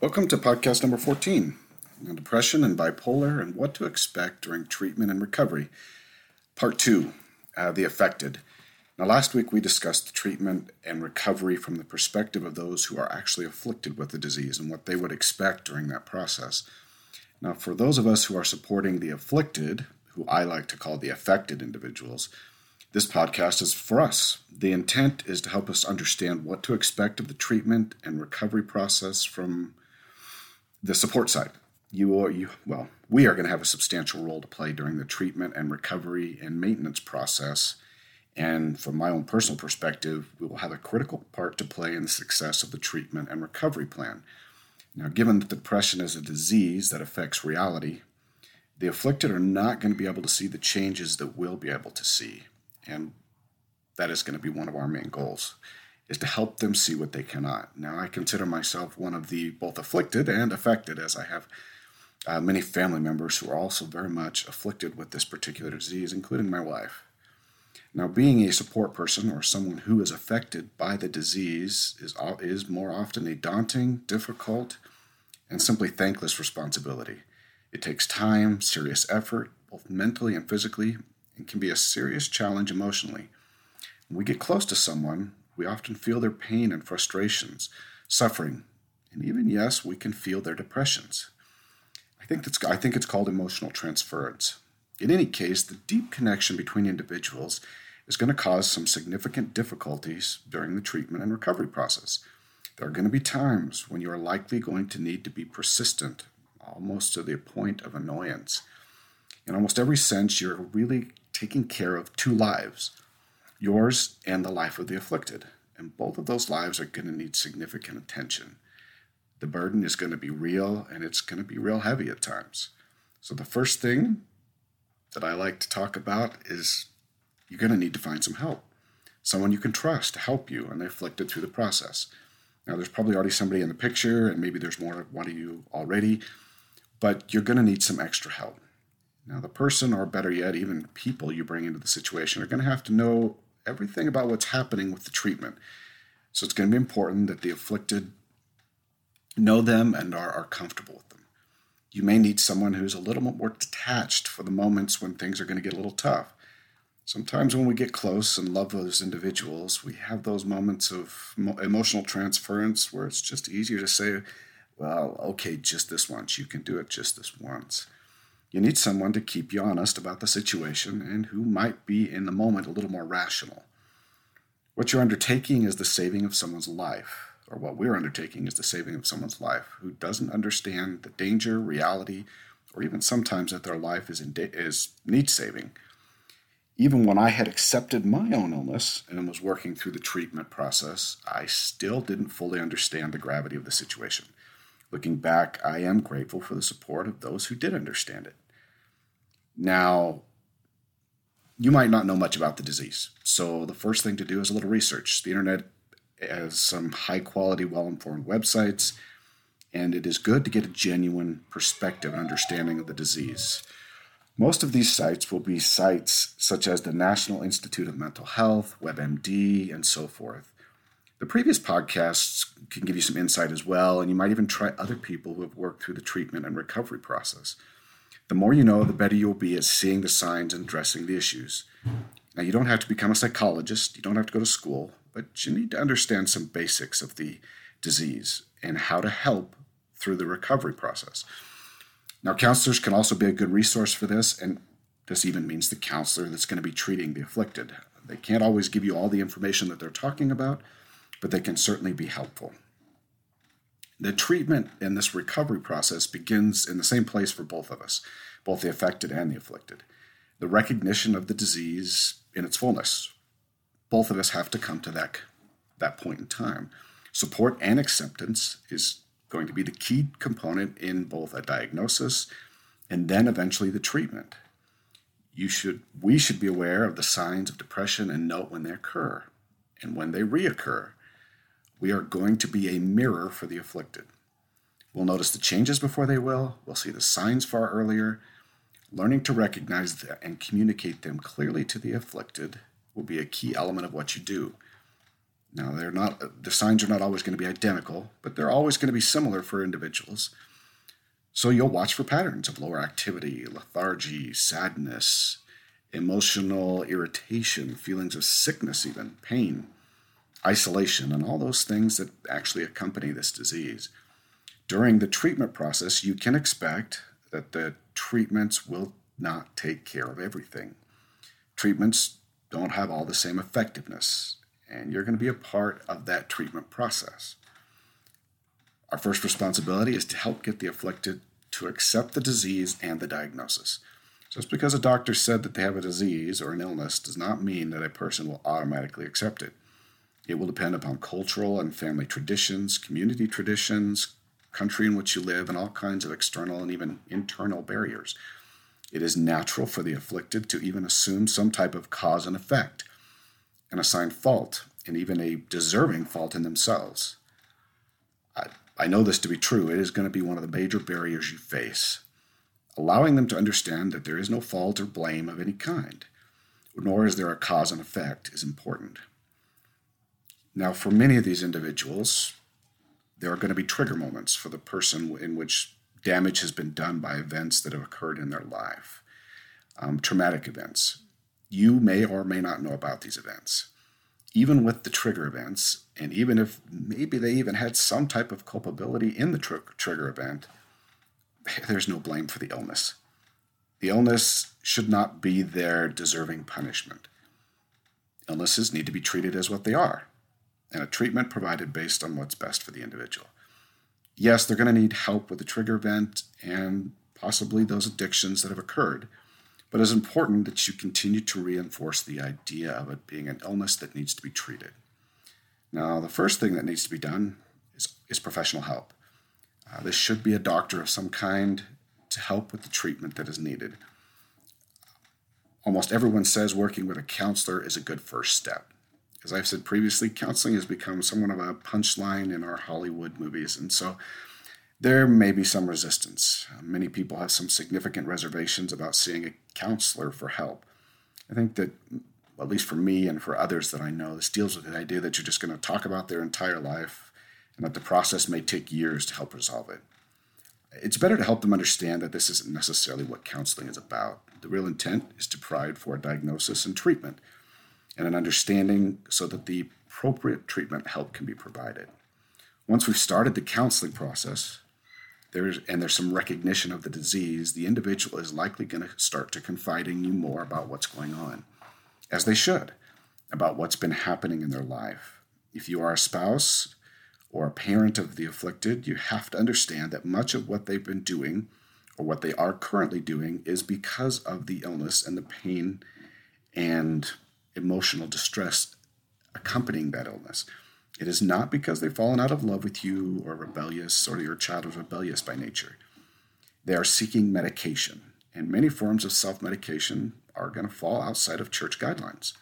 Welcome to podcast number 14 on depression and bipolar and what to expect during treatment and recovery. Part 2 uh, The Affected. Now, last week we discussed treatment and recovery from the perspective of those who are actually afflicted with the disease and what they would expect during that process. Now, for those of us who are supporting the afflicted, who I like to call the affected individuals, this podcast is for us. The intent is to help us understand what to expect of the treatment and recovery process from the support side. You are you well, we are going to have a substantial role to play during the treatment and recovery and maintenance process. And from my own personal perspective, we will have a critical part to play in the success of the treatment and recovery plan. Now, given that depression is a disease that affects reality, the afflicted are not going to be able to see the changes that we'll be able to see and that is going to be one of our main goals is to help them see what they cannot. Now i consider myself one of the both afflicted and affected as i have uh, many family members who are also very much afflicted with this particular disease including my wife. Now being a support person or someone who is affected by the disease is, is more often a daunting difficult and simply thankless responsibility. It takes time serious effort both mentally and physically and can be a serious challenge emotionally. When we get close to someone, we often feel their pain and frustrations, suffering, and even, yes, we can feel their depressions. I think, that's, I think it's called emotional transference. In any case, the deep connection between individuals is going to cause some significant difficulties during the treatment and recovery process. There are going to be times when you are likely going to need to be persistent, almost to the point of annoyance. In almost every sense, you're really taking care of two lives yours and the life of the afflicted. And both of those lives are going to need significant attention. The burden is going to be real and it's going to be real heavy at times. So, the first thing that I like to talk about is you're going to need to find some help. Someone you can trust to help you and the afflicted through the process. Now, there's probably already somebody in the picture, and maybe there's more one of you already, but you're going to need some extra help. Now, the person, or better yet, even people you bring into the situation, are going to have to know everything about what's happening with the treatment. So it's going to be important that the afflicted know them and are, are comfortable with them. You may need someone who's a little more detached for the moments when things are going to get a little tough. Sometimes when we get close and love those individuals, we have those moments of emotional transference where it's just easier to say, well, okay, just this once. You can do it just this once. You need someone to keep you honest about the situation and who might be in the moment a little more rational. What you're undertaking is the saving of someone's life, or what we're undertaking is the saving of someone's life who doesn't understand the danger, reality, or even sometimes that their life is, in da- is needs saving. Even when I had accepted my own illness and was working through the treatment process, I still didn't fully understand the gravity of the situation. Looking back, I am grateful for the support of those who did understand it. Now, you might not know much about the disease. So, the first thing to do is a little research. The internet has some high quality, well informed websites, and it is good to get a genuine perspective and understanding of the disease. Most of these sites will be sites such as the National Institute of Mental Health, WebMD, and so forth. The previous podcasts can give you some insight as well, and you might even try other people who have worked through the treatment and recovery process. The more you know, the better you'll be at seeing the signs and addressing the issues. Now, you don't have to become a psychologist, you don't have to go to school, but you need to understand some basics of the disease and how to help through the recovery process. Now, counselors can also be a good resource for this, and this even means the counselor that's going to be treating the afflicted. They can't always give you all the information that they're talking about, but they can certainly be helpful. The treatment in this recovery process begins in the same place for both of us, both the affected and the afflicted. The recognition of the disease in its fullness. Both of us have to come to that, that point in time. Support and acceptance is going to be the key component in both a diagnosis and then eventually the treatment. You should, we should be aware of the signs of depression and note when they occur and when they reoccur we are going to be a mirror for the afflicted. We'll notice the changes before they will, we'll see the signs far earlier. Learning to recognize and communicate them clearly to the afflicted will be a key element of what you do. Now, they're not the signs are not always going to be identical, but they're always going to be similar for individuals. So you'll watch for patterns of lower activity, lethargy, sadness, emotional irritation, feelings of sickness, even pain, isolation, and all those things that actually accompany this disease. During the treatment process, you can expect that the treatments will not take care of everything. Treatments don't have all the same effectiveness, and you're going to be a part of that treatment process. Our first responsibility is to help get the afflicted to accept the disease and the diagnosis. Just because a doctor said that they have a disease or an illness does not mean that a person will automatically accept it. It will depend upon cultural and family traditions, community traditions, country in which you live, and all kinds of external and even internal barriers. It is natural for the afflicted to even assume some type of cause and effect and assign fault, and even a deserving fault in themselves. I, I know this to be true. It is going to be one of the major barriers you face. Allowing them to understand that there is no fault or blame of any kind, nor is there a cause and effect, is important. Now, for many of these individuals, there are going to be trigger moments for the person in which damage has been done by events that have occurred in their life, um, traumatic events. You may or may not know about these events. Even with the trigger events, and even if maybe they even had some type of culpability in the tr- trigger event, there's no blame for the illness. The illness should not be their deserving punishment. Illnesses need to be treated as what they are, and a treatment provided based on what's best for the individual. Yes, they're going to need help with the trigger event and possibly those addictions that have occurred, but it's important that you continue to reinforce the idea of it being an illness that needs to be treated. Now, the first thing that needs to be done is, is professional help. Uh, this should be a doctor of some kind to help with the treatment that is needed. Almost everyone says working with a counselor is a good first step. As I've said previously, counseling has become somewhat of a punchline in our Hollywood movies, and so there may be some resistance. Many people have some significant reservations about seeing a counselor for help. I think that, at least for me and for others that I know, this deals with the idea that you're just going to talk about their entire life and that the process may take years to help resolve it. It's better to help them understand that this isn't necessarily what counseling is about. The real intent is to provide for a diagnosis and treatment and an understanding so that the appropriate treatment help can be provided. Once we've started the counseling process, there's, and there's some recognition of the disease, the individual is likely going to start to confide in you more about what's going on, as they should, about what's been happening in their life. If you are a spouse or a parent of the afflicted, you have to understand that much of what they've been doing or what they are currently doing is because of the illness and the pain and emotional distress accompanying that illness. It is not because they've fallen out of love with you or rebellious or your child is rebellious by nature. They are seeking medication, and many forms of self medication are going to fall outside of church guidelines.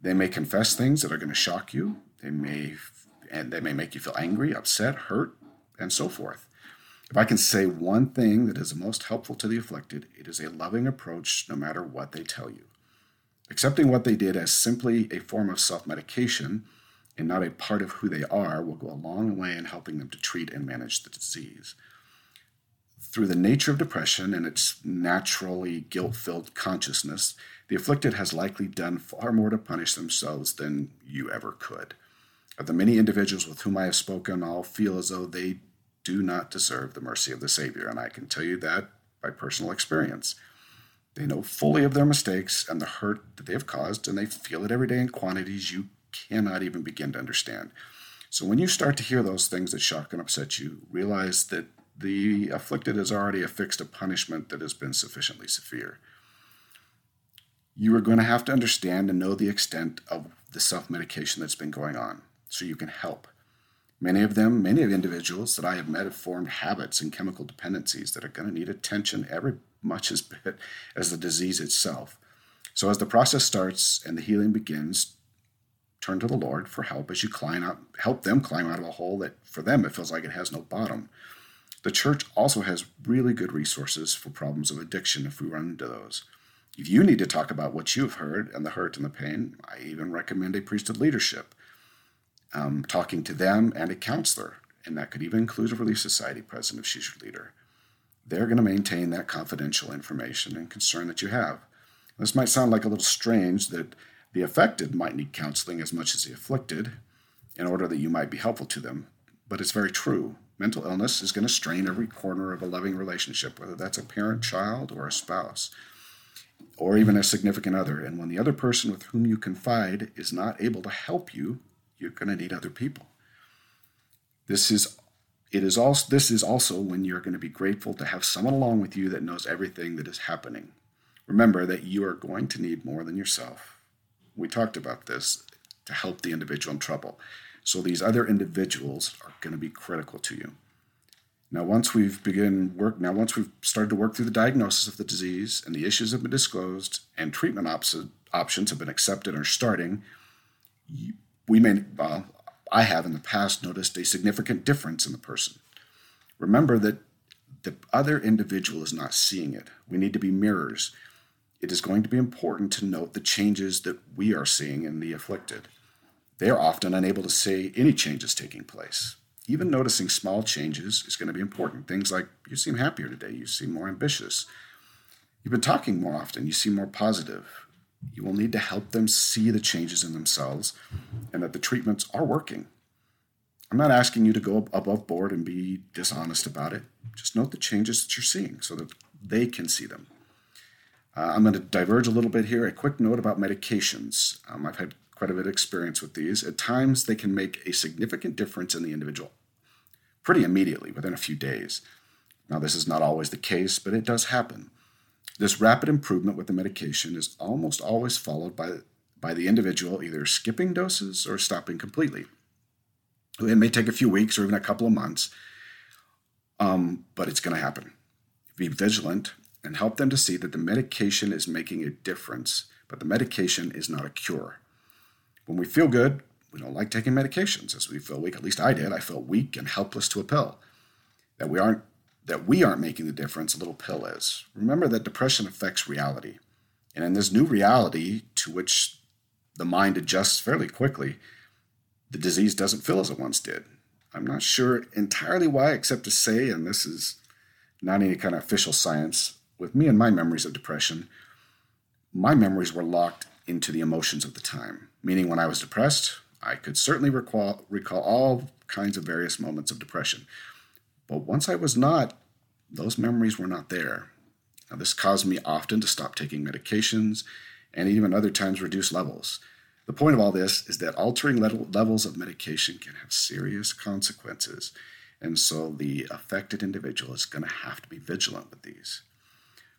They may confess things that are going to shock you. They may and they may make you feel angry, upset, hurt, and so forth. If I can say one thing that is most helpful to the afflicted, it is a loving approach no matter what they tell you. Accepting what they did as simply a form of self medication and not a part of who they are will go a long way in helping them to treat and manage the disease. Through the nature of depression and its naturally guilt filled consciousness, the afflicted has likely done far more to punish themselves than you ever could. Of the many individuals with whom I have spoken, all feel as though they do not deserve the mercy of the Savior, and I can tell you that by personal experience. They know fully of their mistakes and the hurt that they have caused, and they feel it every day in quantities you cannot even begin to understand. So when you start to hear those things that shock and upset you, realize that the afflicted has already affixed a punishment that has been sufficiently severe. You are going to have to understand and know the extent of the self medication that's been going on so you can help. Many of them, many of individuals that I have met have formed habits and chemical dependencies that are going to need attention every much as bit as the disease itself. So as the process starts and the healing begins, turn to the Lord for help as you climb out, help them climb out of a hole that for them it feels like it has no bottom. The church also has really good resources for problems of addiction if we run into those. If you need to talk about what you've heard and the hurt and the pain, I even recommend a priesthood leadership. um, talking to them and a counselor, and that could even include a Relief Society president if she's your leader. They're going to maintain that confidential information and concern that you have. This might sound like a little strange that the affected might need counseling as much as the afflicted in order that you might be helpful to them, but it's very true. Mental illness is going to strain every corner of a loving relationship, whether that's a parent, child, or a spouse, or even a significant other. And when the other person with whom you confide is not able to help you, you're going to need other people. This is it is also this is also when you're going to be grateful to have someone along with you that knows everything that is happening. Remember that you are going to need more than yourself. We talked about this to help the individual in trouble. So these other individuals are going to be critical to you. Now, once we've begun work, now once we've started to work through the diagnosis of the disease and the issues have been disclosed and treatment op- options have been accepted or starting, we may, well, I have in the past noticed a significant difference in the person. Remember that the other individual is not seeing it. We need to be mirrors. It is going to be important to note the changes that we are seeing in the afflicted. They are often unable to see any changes taking place. Even noticing small changes is going to be important. Things like, you seem happier today, you seem more ambitious, you've been talking more often, you seem more positive, you will need to help them see the changes in themselves and that the treatments are working. I'm not asking you to go above board and be dishonest about it. Just note the changes that you're seeing so that they can see them. Uh, I'm going to diverge a little bit here. A quick note about medications. Um, I've had quite a bit of experience with these. At times, they can make a significant difference in the individual pretty immediately, within a few days. Now, this is not always the case, but it does happen. This rapid improvement with the medication is almost always followed by, by the individual either skipping doses or stopping completely. It may take a few weeks or even a couple of months, um, but it's going to happen. Be vigilant and help them to see that the medication is making a difference, but the medication is not a cure. When we feel good, we don't like taking medications. As we feel weak, at least I did, I felt weak and helpless to a pill. That we aren't that we aren't making the difference, a little pill is. Remember that depression affects reality. And in this new reality to which the mind adjusts fairly quickly, the disease doesn't feel as it once did. I'm not sure entirely why, except to say, and this is not any kind of official science, with me and my memories of depression, my memories were locked into the emotions of the time. Meaning, when I was depressed, I could certainly recall, recall all kinds of various moments of depression. But once I was not, those memories were not there. Now, this caused me often to stop taking medications and even other times reduce levels. The point of all this is that altering levels of medication can have serious consequences, and so the affected individual is going to have to be vigilant with these.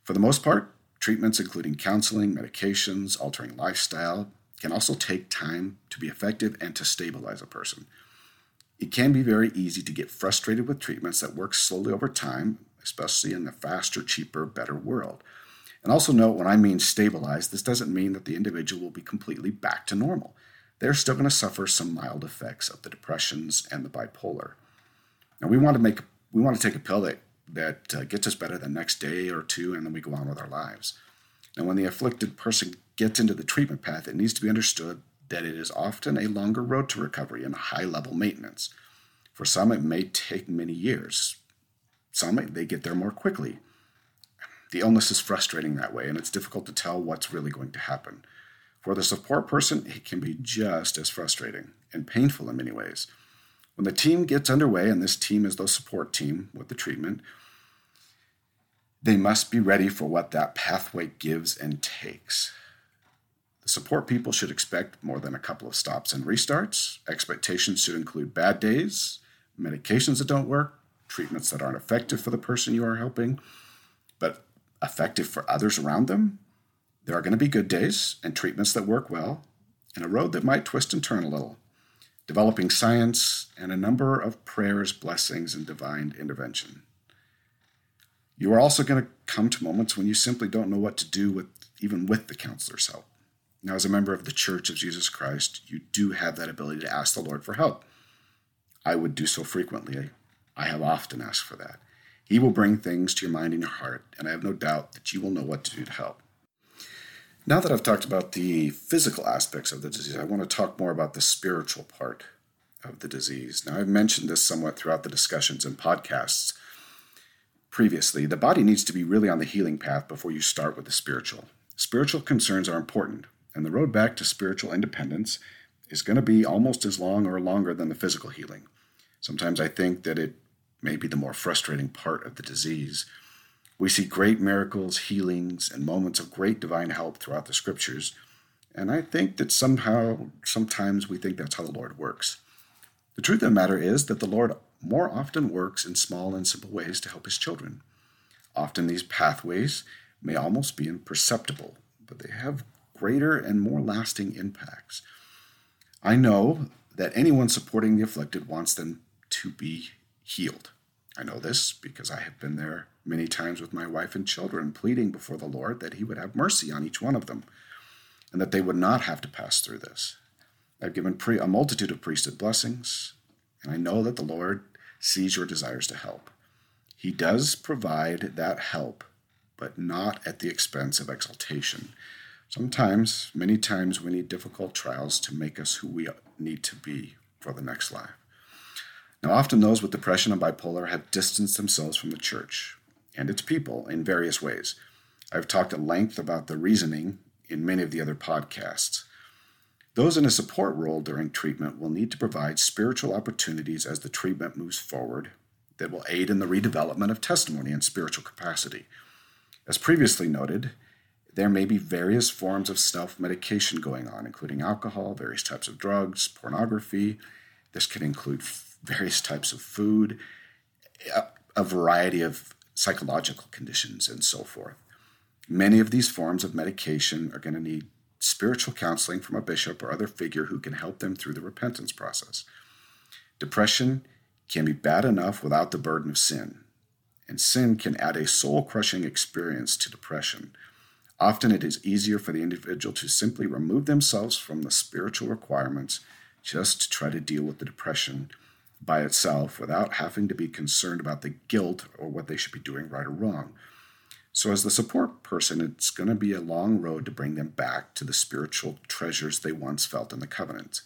For the most part, treatments including counseling, medications, altering lifestyle can also take time to be effective and to stabilize a person. It can be very easy to get frustrated with treatments that work slowly over time, especially in the faster, cheaper, better world. And also note when I mean stabilized, this doesn't mean that the individual will be completely back to normal. They're still going to suffer some mild effects of the depressions and the bipolar. Now we want to make we want to take a pill that that uh, gets us better the next day or two, and then we go on with our lives. Now, when the afflicted person gets into the treatment path, it needs to be understood that it is often a longer road to recovery and high level maintenance. For some, it may take many years. Some, they get there more quickly. The illness is frustrating that way, and it's difficult to tell what's really going to happen. For the support person, it can be just as frustrating and painful in many ways. When the team gets underway, and this team is the support team with the treatment, they must be ready for what that pathway gives and takes. The support people should expect more than a couple of stops and restarts. Expectations should include bad days, medications that don't work, treatments that aren't effective for the person you are helping, but effective for others around them. There are going to be good days and treatments that work well, and a road that might twist and turn a little. Developing science and a number of prayers, blessings, and divine intervention. You are also going to come to moments when you simply don't know what to do with even with the counselor's help. Now, as a member of the Church of Jesus Christ, you do have that ability to ask the Lord for help. I would do so frequently. I have often asked for that. He will bring things to your mind and your heart, and I have no doubt that you will know what to do to help. Now that I've talked about the physical aspects of the disease, I want to talk more about the spiritual part. of the disease. Now, I've mentioned this somewhat throughout the discussions and podcasts previously. The body needs to be really on the healing path before you start with the spiritual. Spiritual concerns are important, and the road back to spiritual independence is going to be almost as long or longer than the physical healing. Sometimes I think that it may be the more frustrating part of the disease. We see great miracles, healings, and moments of great divine help throughout the scriptures, and I think that somehow, sometimes we think that's how the Lord works. The truth of the matter is that the Lord more often works in small and simple ways to help his children. Often these pathways may almost be imperceptible, but they have greater and more lasting impacts. I know that anyone supporting the afflicted wants them to be healed. I know this because I have been there many times with my wife and children, pleading before the Lord that He would have mercy on each one of them and that they would not have to pass through this. I've given pre- a multitude of priesthood blessings, and I know that the Lord sees your desires to help. He does provide that help, but not at the expense of exaltation. Sometimes, many times, we need difficult trials to make us who we need to be for the next life. Now, often those with depression and bipolar have distanced themselves from the church and its people in various ways. I've talked at length about the reasoning in many of the other podcasts. Those in a support role during treatment will need to provide spiritual opportunities as the treatment moves forward that will aid in the redevelopment of testimony and spiritual capacity. As previously noted, there may be various forms of self medication going on, including alcohol, various types of drugs, pornography. This can include various types of food, a variety of psychological conditions, and so forth. Many of these forms of medication are going to need spiritual counseling from a bishop or other figure who can help them through the repentance process. Depression can be bad enough without the burden of sin, and sin can add a soul crushing experience to depression. Often it is easier for the individual to simply remove themselves from the spiritual requirements just to try to deal with the depression by itself without having to be concerned about the guilt or what they should be doing right or wrong. So, as the support person, it's going to be a long road to bring them back to the spiritual treasures they once felt in the covenant.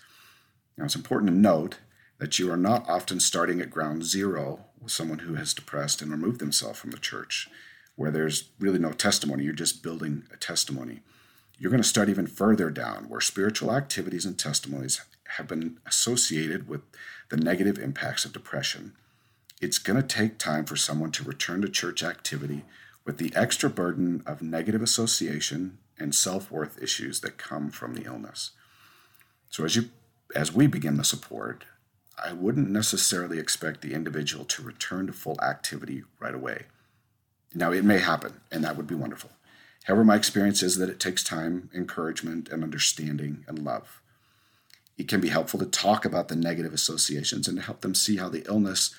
Now, it's important to note that you are not often starting at ground zero with someone who has depressed and removed themselves from the church, where there's really no testimony. You're just building a testimony. You're going to start even further down, where spiritual activities and testimonies have been associated with the negative impacts of depression. It's going to take time for someone to return to church activity with the extra burden of negative association and self-worth issues that come from the illness. So as you as we begin the support, I wouldn't necessarily expect the individual to return to full activity right away. Now it may happen, and that would be wonderful. However, my experience is that it takes time, encouragement, and understanding and love. It can be helpful to talk about the negative associations and to help them see how the illness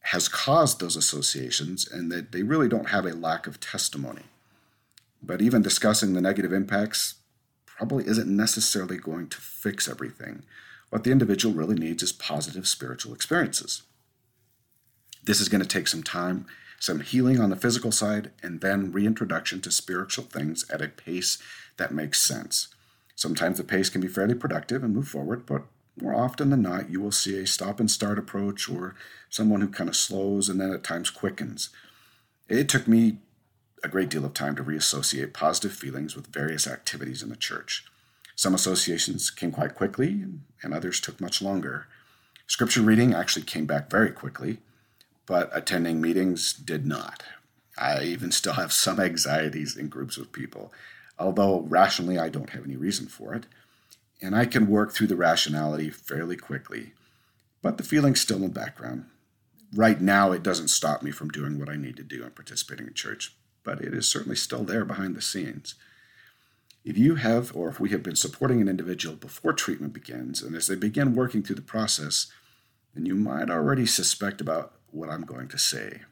has caused those associations and that they really don't have a lack of testimony. But even discussing the negative impacts probably isn't necessarily going to fix everything. What the individual really needs is positive spiritual experiences. This is going to take some time, some healing on the physical side, and then reintroduction to spiritual things at a pace that makes sense. Sometimes the pace can be fairly productive and move forward, but more often than not, you will see a stop and start approach or someone who kind of slows and then at times quickens. It took me a great deal of time to reassociate positive feelings with various activities in the church. Some associations came quite quickly, and others took much longer. Scripture reading actually came back very quickly, but attending meetings did not. I even still have some anxieties in groups of people although rationally I don't have any reason for it, and I can work through the rationality fairly quickly. But the feeling's still in the background. Right now, it doesn't stop me from doing what I need to do and participating in church, but it is certainly still there behind the scenes. If you have, or if we have been supporting an individual before treatment begins, and as they begin working through the process, then you might already suspect about what I'm going to say.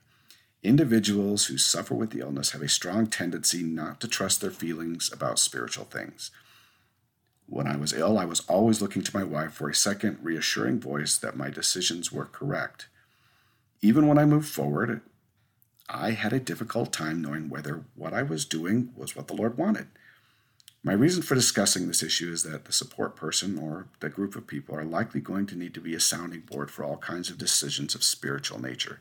Individuals who suffer with the illness have a strong tendency not to trust their feelings about spiritual things. When I was ill, I was always looking to my wife for a second, reassuring voice that my decisions were correct. Even when I moved forward, I had a difficult time knowing whether what I was doing was what the Lord wanted. My reason for discussing this issue is that the support person or the group of people are likely going to need to be a sounding board for all kinds of decisions of spiritual nature.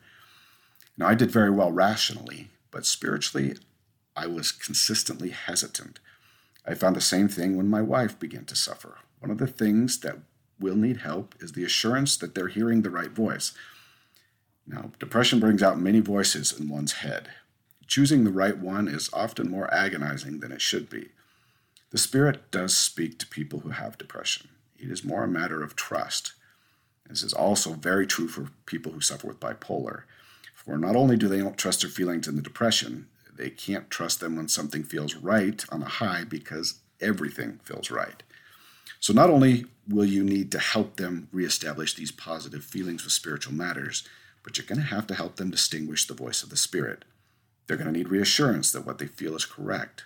Now, I did very well rationally, but spiritually, I was consistently hesitant. I found the same thing when my wife began to suffer. One of the things that will need help is the assurance that they're hearing the right voice. Now, depression brings out many voices in one's head. Choosing the right one is often more agonizing than it should be. The Spirit does speak to people who have depression. It is more a matter of trust. This is also very true for people who suffer with bipolar. For not only do they not trust their feelings in the depression, they can't trust them when something feels right on a high because everything feels right. So not only will you need to help them reestablish these positive feelings with spiritual matters, but you're going to have to help them distinguish the voice of the Spirit. They're going to need reassurance that what they feel is correct.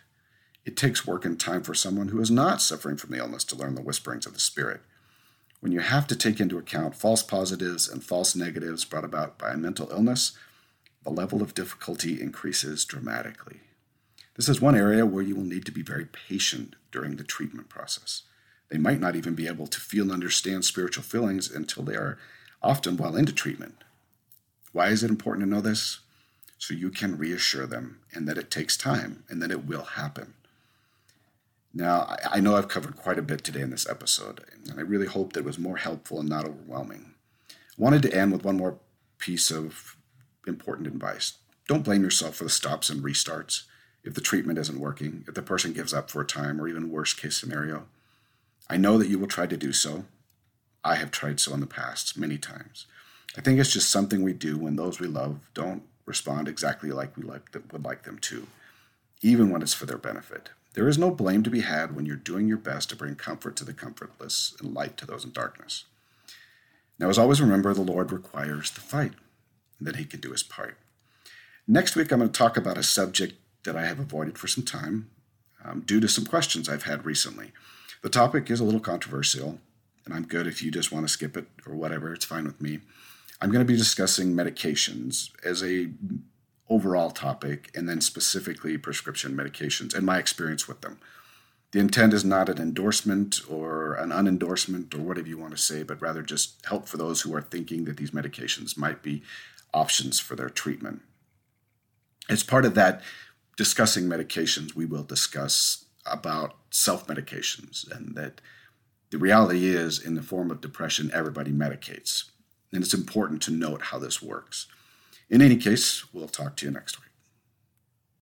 It takes work and time for someone who is not suffering from the illness to learn the whisperings of the Spirit. When you have to take into account false positives and false negatives brought about by a mental illness, the level of difficulty increases dramatically. This is one area where you will need to be very patient during the treatment process. They might not even be able to feel and understand spiritual feelings until they are often well into treatment. Why is it important to know this? So you can reassure them and that it takes time and that it will happen. Now, I know I've covered quite a bit today in this episode, and I really hope that it was more helpful and not overwhelming. I wanted to end with one more piece of important advice. Don't blame yourself for the stops and restarts if the treatment isn't working, if the person gives up for a time, or even worst case scenario. I know that you will try to do so. I have tried so in the past many times. I think it's just something we do when those we love don't respond exactly like we like them, would like them to, even when it's for their benefit. There is no blame to be had when you're doing your best to bring comfort to the comfortless and light to those in darkness. Now, as always, remember the Lord requires the fight, that He can do His part. Next week, I'm going to talk about a subject that I have avoided for some time um, due to some questions I've had recently. The topic is a little controversial, and I'm good if you just want to skip it or whatever, it's fine with me. I'm going to be discussing medications as a overall topic and then specifically prescription medications and my experience with them. The intent is not an endorsement or an unendorsement or whatever you want to say, but rather just help for those who are thinking that these medications might be options for their treatment. As part of that, discussing medications, we will discuss about self medications and that the reality is, in the form of depression, everybody medicates. And it's important to note how this works. In any case, we'll talk to you next week.